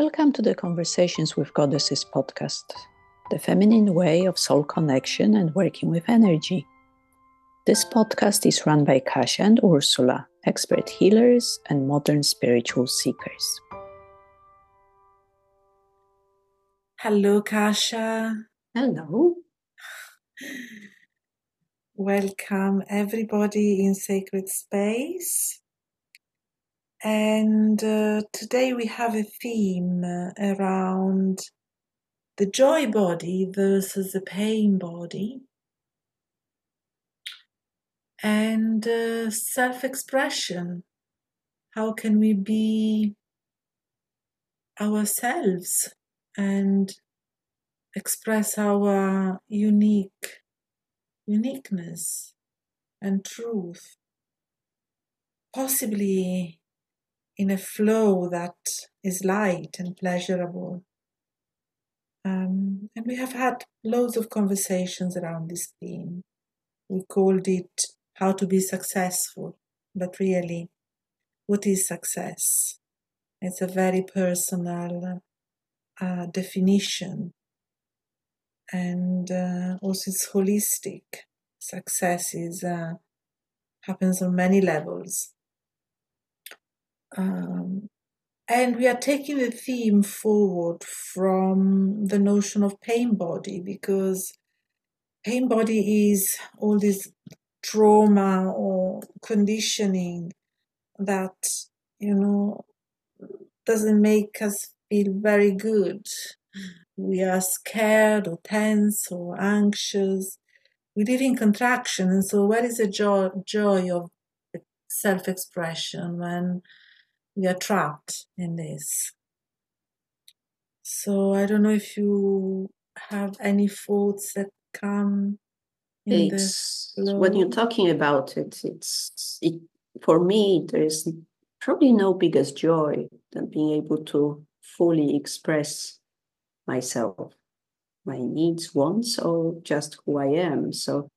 Welcome to the Conversations with Goddesses podcast, the feminine way of soul connection and working with energy. This podcast is run by Kasia and Ursula, expert healers and modern spiritual seekers. Hello, Kasia. Hello. Welcome, everybody in Sacred Space. And uh, today we have a theme uh, around the joy body versus the pain body and uh, self expression. How can we be ourselves and express our unique uniqueness and truth? Possibly in a flow that is light and pleasurable. Um, and we have had loads of conversations around this theme. We called it How to Be Successful, but really, what is success? It's a very personal uh, definition, and uh, also it's holistic. Success is uh, happens on many levels. Um, and we are taking the theme forward from the notion of pain body because pain body is all this trauma or conditioning that, you know, doesn't make us feel very good. We are scared or tense or anxious. We live in contraction. And so, where is the joy, joy of self expression when we are trapped in this. So I don't know if you have any thoughts that come. it's when you're talking about it. It's it for me. There is probably no biggest joy than being able to fully express myself, my needs, wants, or just who I am. So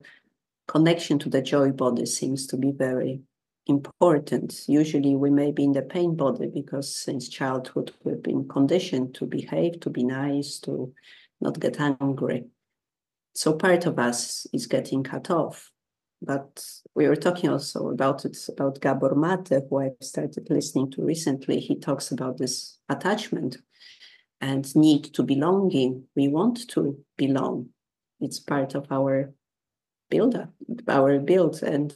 connection to the joy body seems to be very important. Usually, we may be in the pain body because since childhood we've been conditioned to behave, to be nice, to not get angry. So part of us is getting cut off. But we were talking also about it about Gabor Mate, who I've started listening to recently. He talks about this attachment and need to belonging. We want to belong. It's part of our build up, our build. And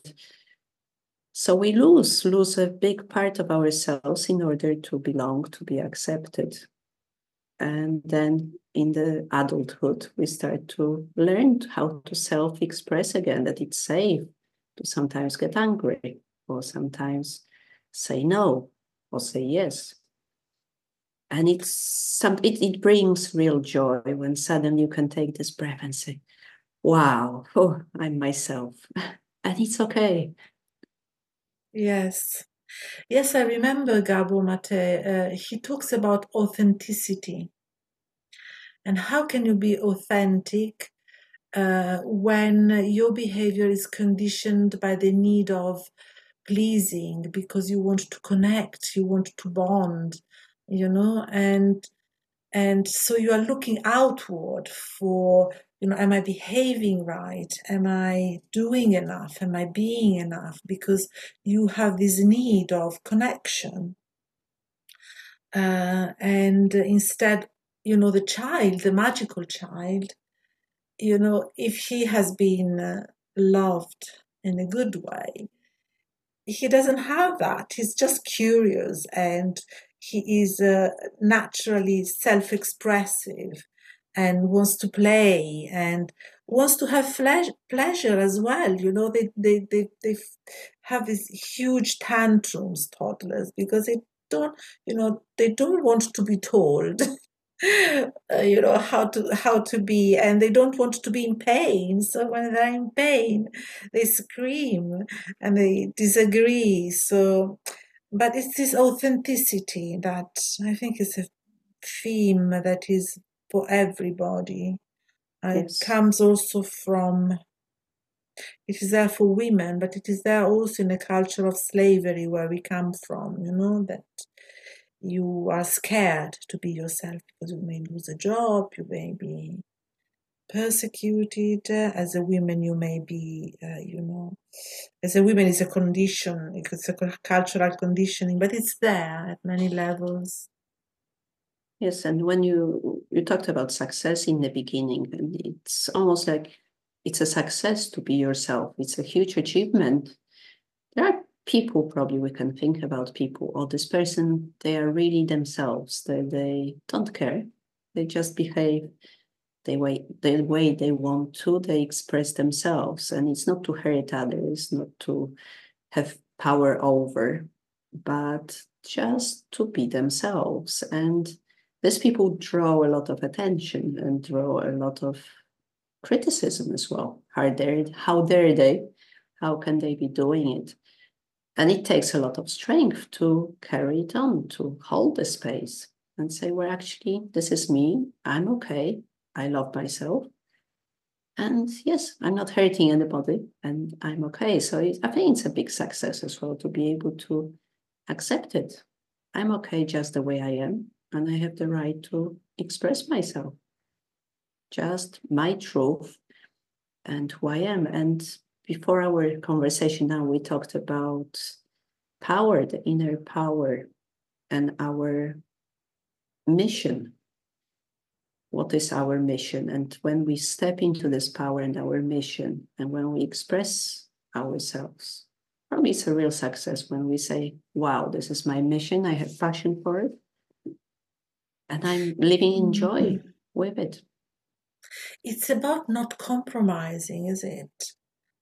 so we lose, lose a big part of ourselves in order to belong, to be accepted. And then in the adulthood, we start to learn how to self express again, that it's safe to sometimes get angry or sometimes say no or say yes. And it's some, it, it brings real joy when suddenly you can take this breath and say, wow, oh, I'm myself. and it's okay. Yes. Yes, I remember Gabor Mate. Uh, he talks about authenticity. And how can you be authentic uh, when your behavior is conditioned by the need of pleasing because you want to connect, you want to bond, you know, and and so you are looking outward for you know am i behaving right? Am i doing enough? Am i being enough? Because you have this need of connection. Uh, and instead you know the child the magical child you know if he has been uh, loved in a good way he doesn't have that. He's just curious and he is uh, naturally self-expressive and wants to play and wants to have pleasure as well. You know, they, they, they, they have these huge tantrums, toddlers, because they don't, you know, they don't want to be told. uh, you know how to how to be and they don't want to be in pain so when they're in pain they scream and they disagree so but it's this authenticity that i think is a theme that is for everybody. Yes. It comes also from, it is there for women, but it is there also in a culture of slavery where we come from, you know, that you are scared to be yourself because you may lose a job, you may be persecuted. As a woman, you may be, uh, you know, as a woman, is a condition, it's a cultural conditioning, but it's there at many levels. Yes, and when you you talked about success in the beginning, and it's almost like it's a success to be yourself. It's a huge achievement. There are people probably we can think about people or this person they are really themselves they, they don't care they just behave the way the way they want to they express themselves and it's not to hurt others not to have power over but just to be themselves and these people draw a lot of attention and draw a lot of criticism as well how dare how dare they how can they be doing it and it takes a lot of strength to carry it on, to hold the space and say, well, actually, this is me. I'm okay. I love myself. And yes, I'm not hurting anybody and I'm okay. So I think it's a big success as well to be able to accept it. I'm okay just the way I am. And I have the right to express myself, just my truth and who I am. And before our conversation now, we talked about power, the inner power, and our mission. What is our mission? And when we step into this power and our mission, and when we express ourselves, for me, it's a real success when we say, Wow, this is my mission. I have passion for it. And I'm living in joy mm-hmm. with it. It's about not compromising, is it?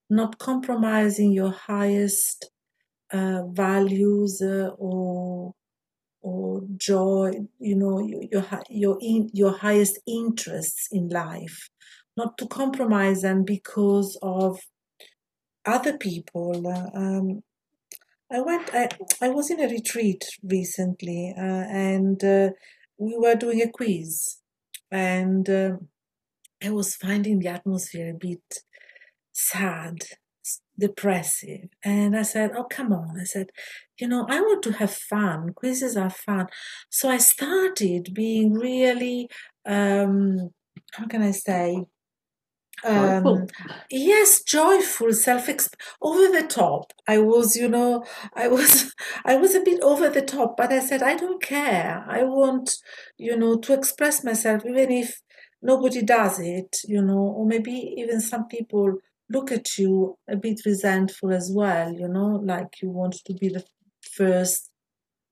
not compromising your highest uh, values uh, or or joy, you know, your your your, in, your highest interests in life, not to compromise them because of other people. Uh, um, I went. I, I was in a retreat recently, uh, and uh, we were doing a quiz, and uh, I was finding the atmosphere a bit sad, depressive. And I said, Oh, come on. I said, You know, I want to have fun. Quizzes are fun. So I started being really, um, how can I say? Um, yes, joyful, self over the top. I was, you know, I was, I was a bit over the top, but I said, I don't care. I want, you know, to express myself, even if nobody does it, you know, or maybe even some people look at you a bit resentful as well, you know, like you want to be the first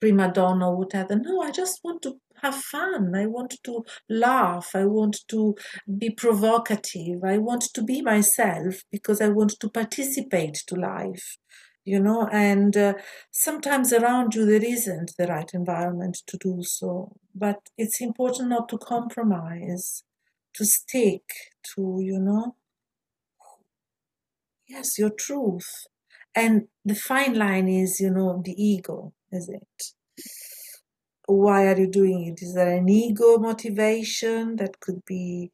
prima donna or whatever. No, I just want to have fun. I want to laugh. I want to be provocative. I want to be myself because I want to participate to life. You know, and uh, sometimes around you there isn't the right environment to do so. But it's important not to compromise, to stick to, you know, yes, your truth. And the fine line is, you know, the ego, is it? Why are you doing it? Is there an ego motivation that could be,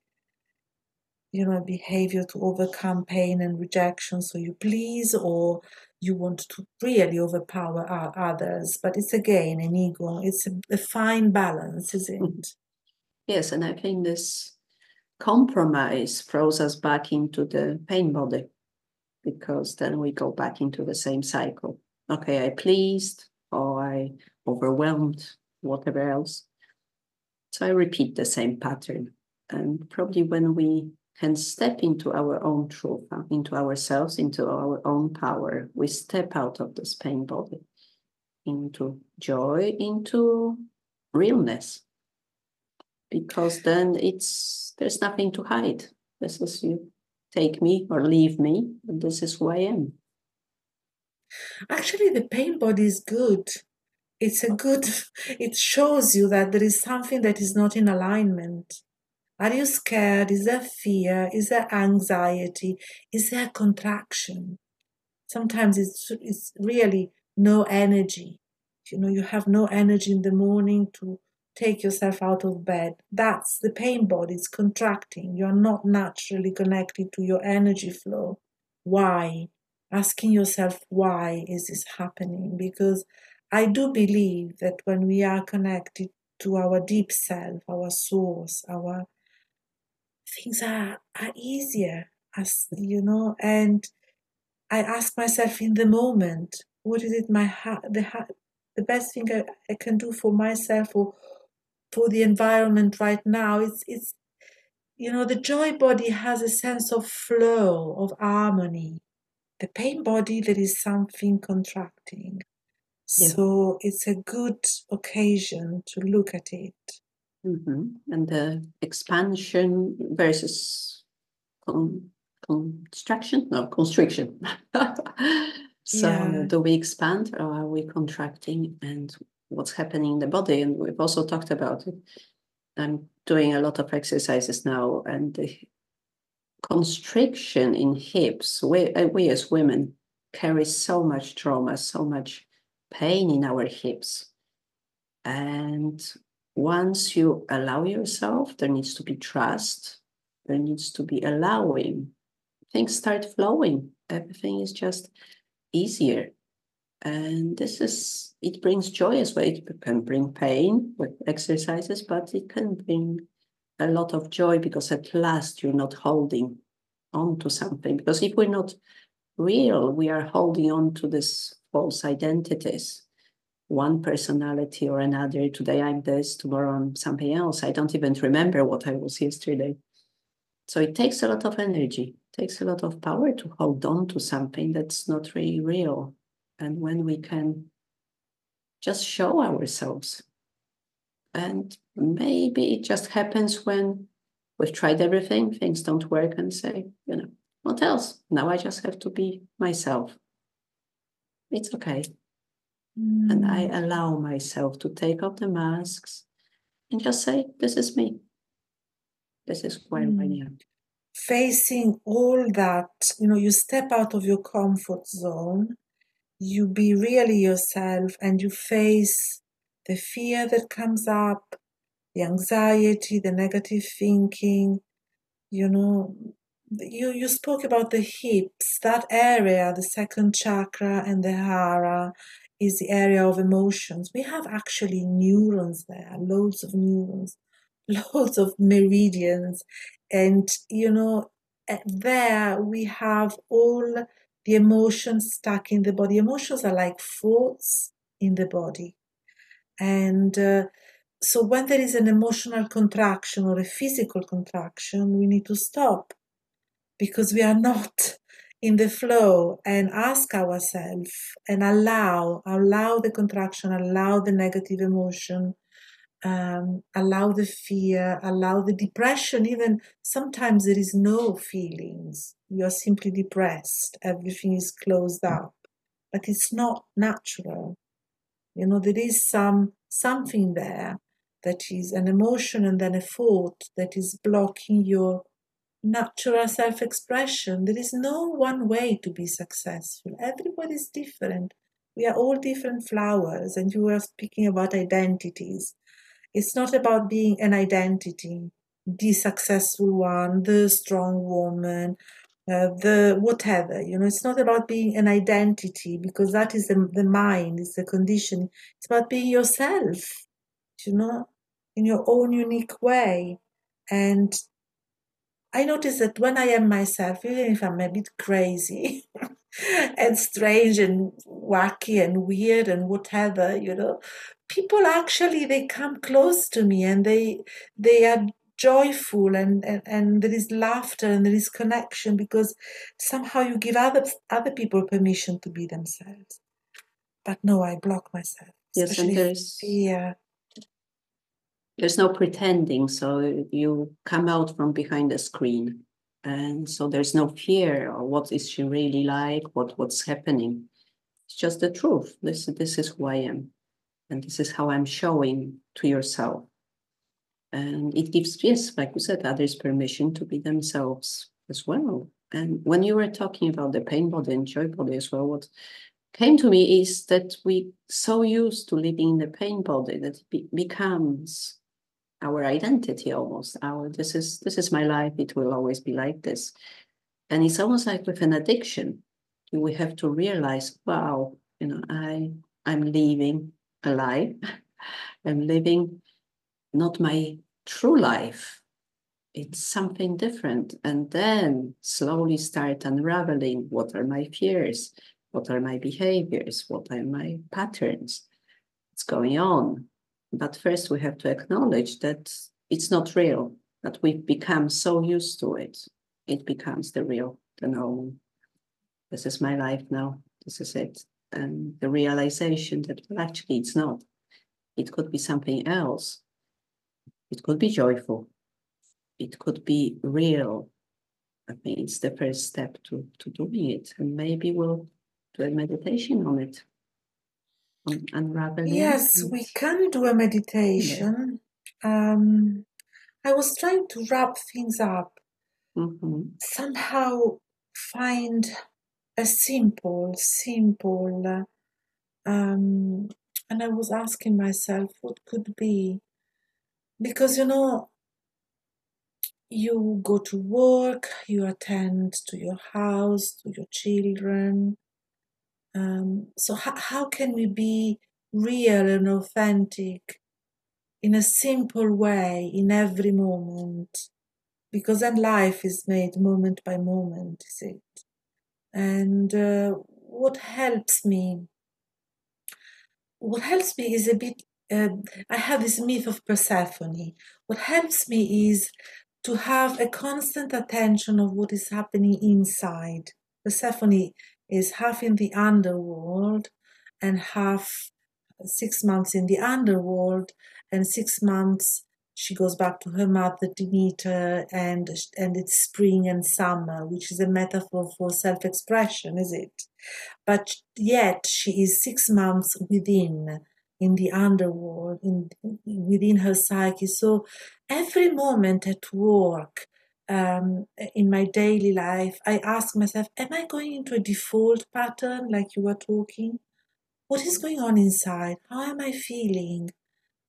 you know, behavior to overcome pain and rejection so you please, or you want to really overpower others? But it's again an ego, it's a, a fine balance, isn't it? Mm-hmm. Yes, and I think this compromise throws us back into the pain body because then we go back into the same cycle. Okay, I pleased or I overwhelmed, whatever else. So I repeat the same pattern. And probably when we can step into our own truth, into ourselves, into our own power, we step out of this pain body into joy, into realness. Because then it's there's nothing to hide. This is you take me or leave me. And this is who I am. Actually, the pain body is good. It's a oh. good, it shows you that there is something that is not in alignment. Are you scared? Is there fear? Is there anxiety? Is there contraction? Sometimes it's, it's really no energy. You know, you have no energy in the morning to take yourself out of bed. That's the pain body, it's contracting. You're not naturally connected to your energy flow. Why? Asking yourself, why is this happening? Because I do believe that when we are connected to our deep self, our source, our things are, are easier as you know and I ask myself in the moment, what is it my heart the heart the best thing I, I can do for myself or for the environment right now? It's it's you know, the joy body has a sense of flow, of harmony. The pain body, there is something contracting. Yeah. So it's a good occasion to look at it. Mm-hmm. And the expansion versus con- construction? No, constriction. so yeah. do we expand or are we contracting? And what's happening in the body? And we've also talked about it. I'm doing a lot of exercises now, and the constriction in hips, we, uh, we as women carry so much trauma, so much pain in our hips. And once you allow yourself, there needs to be trust, there needs to be allowing. Things start flowing. Everything is just easier. And this is, it brings joy as well. It can bring pain with exercises, but it can bring a lot of joy because at last you're not holding on to something. Because if we're not real, we are holding on to this false identities one personality or another. Today I'm this, tomorrow I'm something else. I don't even remember what I was yesterday. So it takes a lot of energy, takes a lot of power to hold on to something that's not really real. And when we can just show ourselves, and maybe it just happens when we've tried everything, things don't work, and say, you know, what else? Now I just have to be myself. It's okay. Mm. And I mm. allow myself to take off the masks and just say, This is me. This is where mm. I am. Facing all that, you know, you step out of your comfort zone, you be really yourself, and you face the fear that comes up, the anxiety, the negative thinking, you know, you you spoke about the hips that area the second chakra and the hara is the area of emotions. We have actually neurons there, loads of neurons, loads of meridians. And, you know, there we have all the emotions stuck in the body. Emotions are like thoughts in the body. And uh, so when there is an emotional contraction or a physical contraction, we need to stop because we are not in the flow and ask ourselves and allow allow the contraction allow the negative emotion um, allow the fear allow the depression. Even sometimes there is no feelings. You're simply depressed. Everything is closed up. But it's not natural. You know there is some something there that is an emotion and then a thought that is blocking your natural self expression. There is no one way to be successful. Everybody is different. We are all different flowers, and you were speaking about identities. It's not about being an identity, the successful one, the strong woman, uh, the whatever. You know, it's not about being an identity because that is the, the mind, it's the condition. It's about being yourself, you know, in your own unique way. And I notice that when I am myself, even if I'm a bit crazy and strange and wacky and weird and whatever, you know, people actually they come close to me and they they are joyful and, and, and there is laughter and there is connection because somehow you give other other people permission to be themselves. But no, I block myself. Yes, and there's fear there's no pretending so you come out from behind the screen. And so there's no fear or what is she really like what what's happening. It's just the truth. This this is who i am. And this is how i'm showing to yourself. And it gives yes like you said others permission to be themselves as well. And when you were talking about the pain body and joy body as well what came to me is that we so used to living in the pain body that it be- becomes our identity almost our this is this is my life it will always be like this and it's almost like with an addiction we have to realize wow you know i I'm living a lie. I'm living not my true life. It's something different. And then slowly start unraveling what are my fears, what are my behaviors, what are my patterns, what's going on. But first, we have to acknowledge that it's not real, that we've become so used to it. It becomes the real, the known. This is my life now. This is it. And the realization that, well, actually, it's not. It could be something else. It could be joyful. It could be real. I mean, it's the first step to, to doing it. And maybe we'll do a meditation on it, on unraveling. Yes, we can do a meditation. Yeah. Um, I was trying to wrap things up, mm-hmm. somehow find a simple, simple, um, and I was asking myself what could be, because you know, you go to work, you attend to your house, to your children. Um, so, how, how can we be real and authentic in a simple way in every moment? Because then life is made moment by moment, is it? And uh, what helps me, what helps me is a bit. Uh, I have this myth of Persephone. What helps me is to have a constant attention of what is happening inside. Persephone is half in the underworld and half six months in the underworld and six months she goes back to her mother Demeter and and it's spring and summer which is a metaphor for self-expression is it? But yet she is six months within in the underworld in within her psyche. So every moment at work um, in my daily life i ask myself am i going into a default pattern like you were talking? What is going on inside? How am i feeling?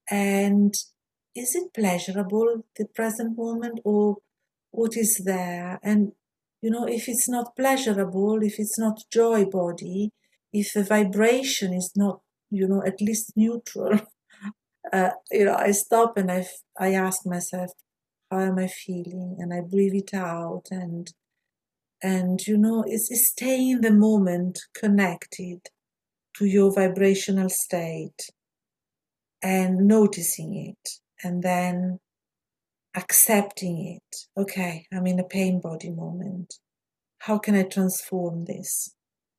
And is it pleasurable the present moment or what is there? And you know if it's not pleasurable if it's not joy body if the vibration is not you know at least neutral uh, you know i stop and i i ask myself how am i feeling and i breathe it out and and you know it's, it's stay in the moment connected to your vibrational state and noticing it and then accepting it. Okay, I'm in a pain body moment. How can I transform this?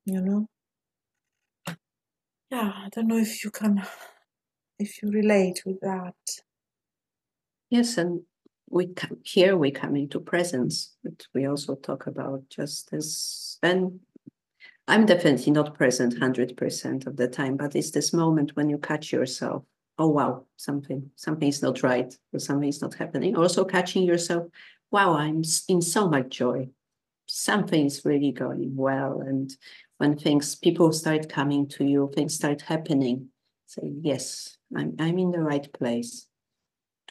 You know? Yeah, I don't know if you can, if you relate with that. Yes, and we come, here we come into presence, but we also talk about just as, and I'm definitely not present 100% of the time, but it's this moment when you catch yourself oh wow something something is not right or something is not happening. Also catching yourself wow i'm in so much joy. Something is really going well and when things people start coming to you things start happening say yes i'm, I'm in the right place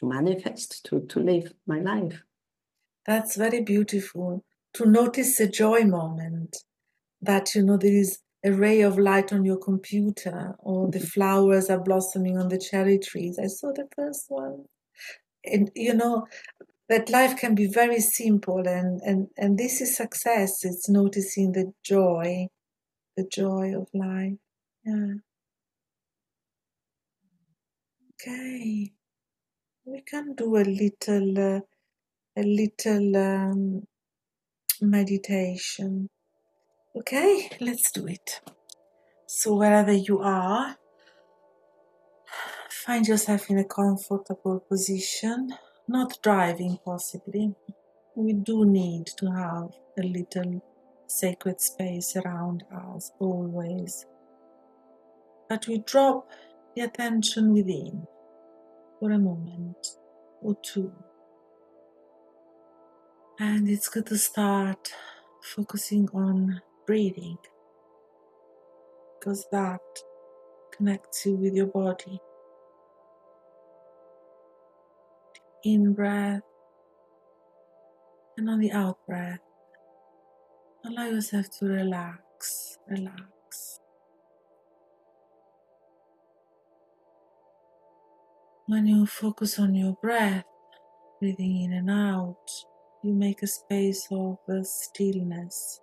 to manifest to to live my life that's very beautiful to notice the joy moment that you know there is a ray of light on your computer or the mm-hmm. flowers are blossoming on the cherry trees. I saw the first one. And you know, that life can be very simple and, and, and this is success. It's noticing the joy, the joy of life. Yeah. Okay. We can do a little, uh, a little um, meditation. Okay, let's do it. So, wherever you are, find yourself in a comfortable position, not driving possibly. We do need to have a little sacred space around us always. But we drop the attention within for a moment or two. And it's good to start focusing on breathing because that connects you with your body. In breath and on the out breath, allow yourself to relax, relax. When you focus on your breath, breathing in and out, you make a space of uh, stillness.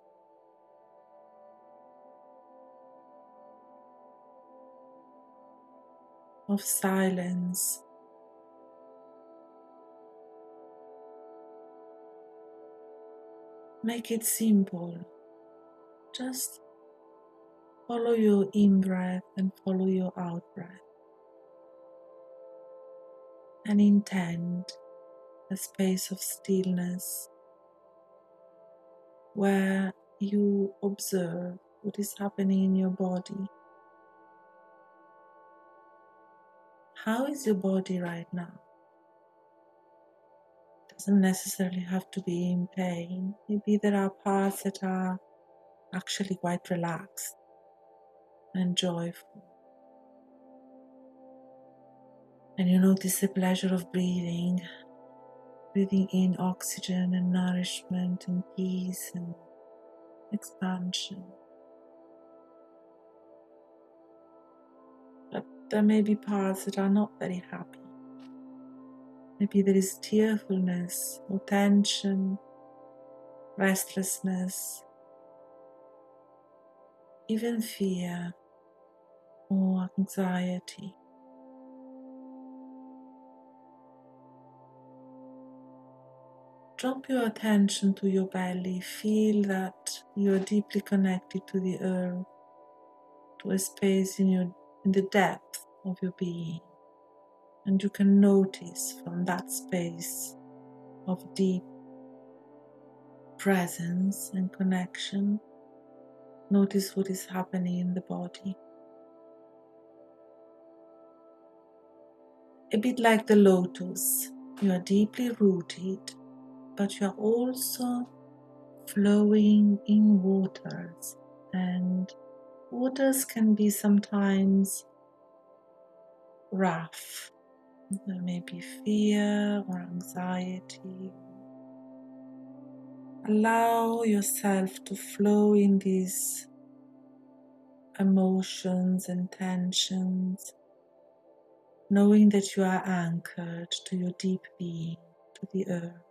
Of silence. Make it simple. Just follow your in breath and follow your out breath. And intend a space of stillness where you observe what is happening in your body. How is your body right now? doesn't necessarily have to be in pain. Maybe there are parts that are actually quite relaxed and joyful. And you notice the pleasure of breathing, breathing in oxygen and nourishment and peace and expansion. But there may be parts that are not very happy. Maybe there is tearfulness or tension, restlessness, even fear or anxiety. Drop your attention to your belly. Feel that you are deeply connected to the earth, to a space in your in the depth of your being and you can notice from that space of deep presence and connection, notice what is happening in the body. A bit like the lotus, you are deeply rooted, but you are also flowing in waters, and waters can be sometimes rough there may be fear or anxiety. Allow yourself to flow in these emotions and tensions, knowing that you are anchored to your deep being, to the earth.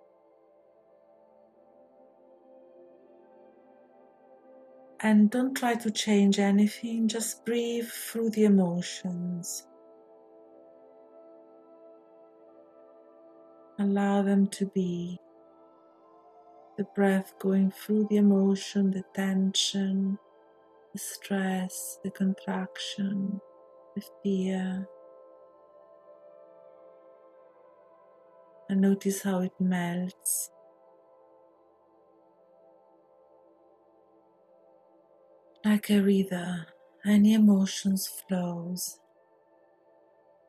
And don't try to change anything, just breathe through the emotions. Allow them to be. The breath going through the emotion, the tension, the stress, the contraction, the fear. And notice how it melts. Like a river, any emotions flows,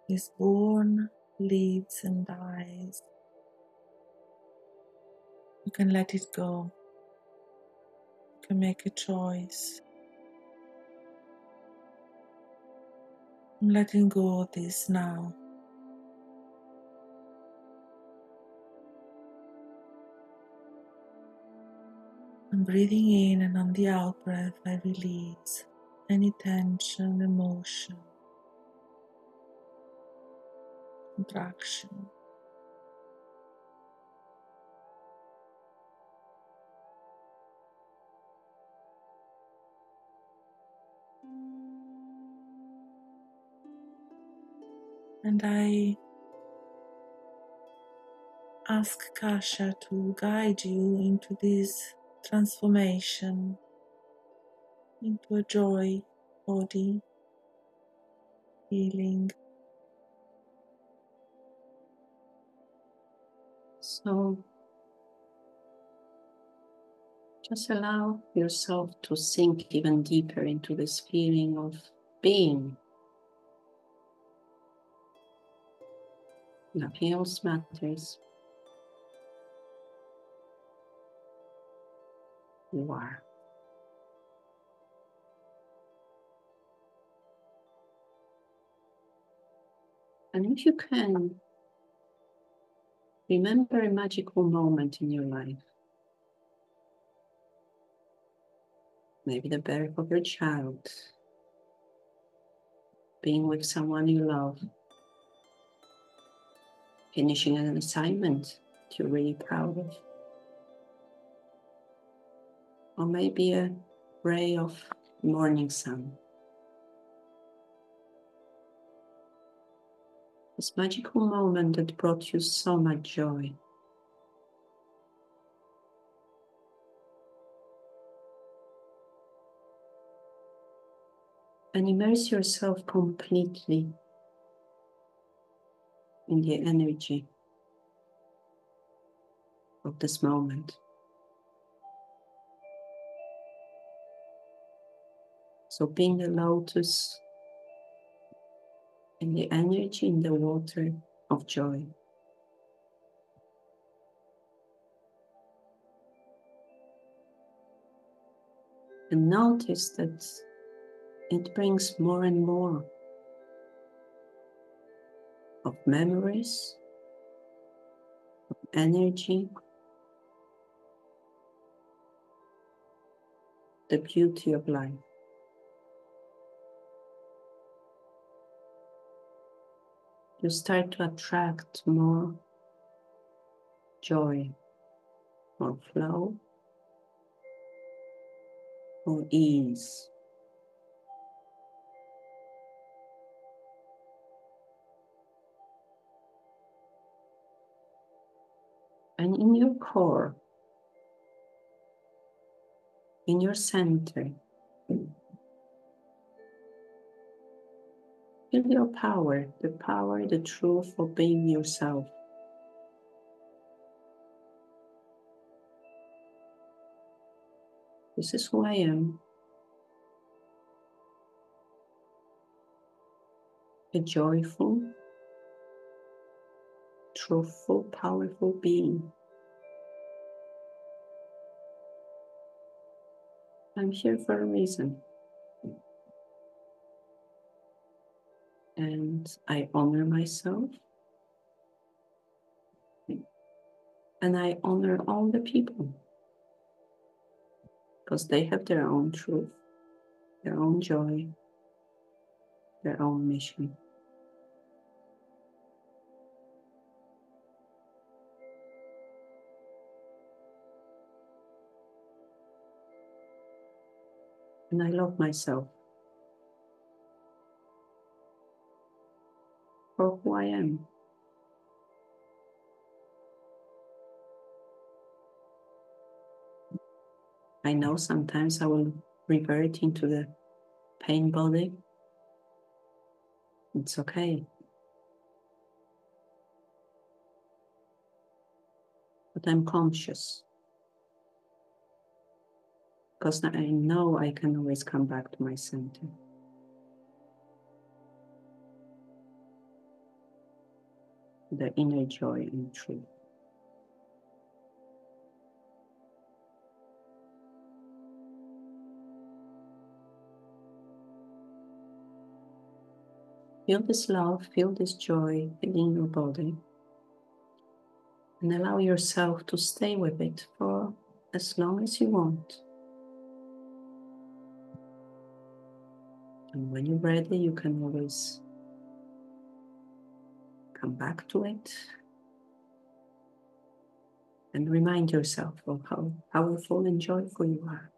is born, leads and dies. You can let it go. You can make a choice. I'm letting go of this now. Breathing in, and on the out breath, I release any tension, emotion, contraction. and I ask Kasia to guide you into this transformation into a joy body healing. So just allow yourself to sink even deeper into this feeling of being Nothing else matters. You are. And if you can, remember a magical moment in your life. Maybe the birth of your child, being with someone you love finishing an assignment you're really proud of. Or maybe a ray of morning sun. This magical moment that brought you so much joy. And immerse yourself completely in the energy of this moment. So, being the lotus and the energy in the water of joy. And notice that it brings more and more of memories, of energy, the beauty of life. You start to attract more joy, more flow, more ease. And in your core, in your center, feel your power, the power, the truth of being yourself. This is who I am. A joyful, truthful, powerful being. I'm here for a reason. And I honor myself. And I honor all the people because they have their own truth, their own joy, their own mission. and I love myself for who I am. I know sometimes I will revert into the pain body. It's okay. But I'm conscious because I know I can always come back to my center. The inner joy and truth. Feel this love, feel this joy in your body, and allow yourself to stay with it for as long as you want. And when you're ready, you can always come back to it and remind yourself of how powerful and joyful you are.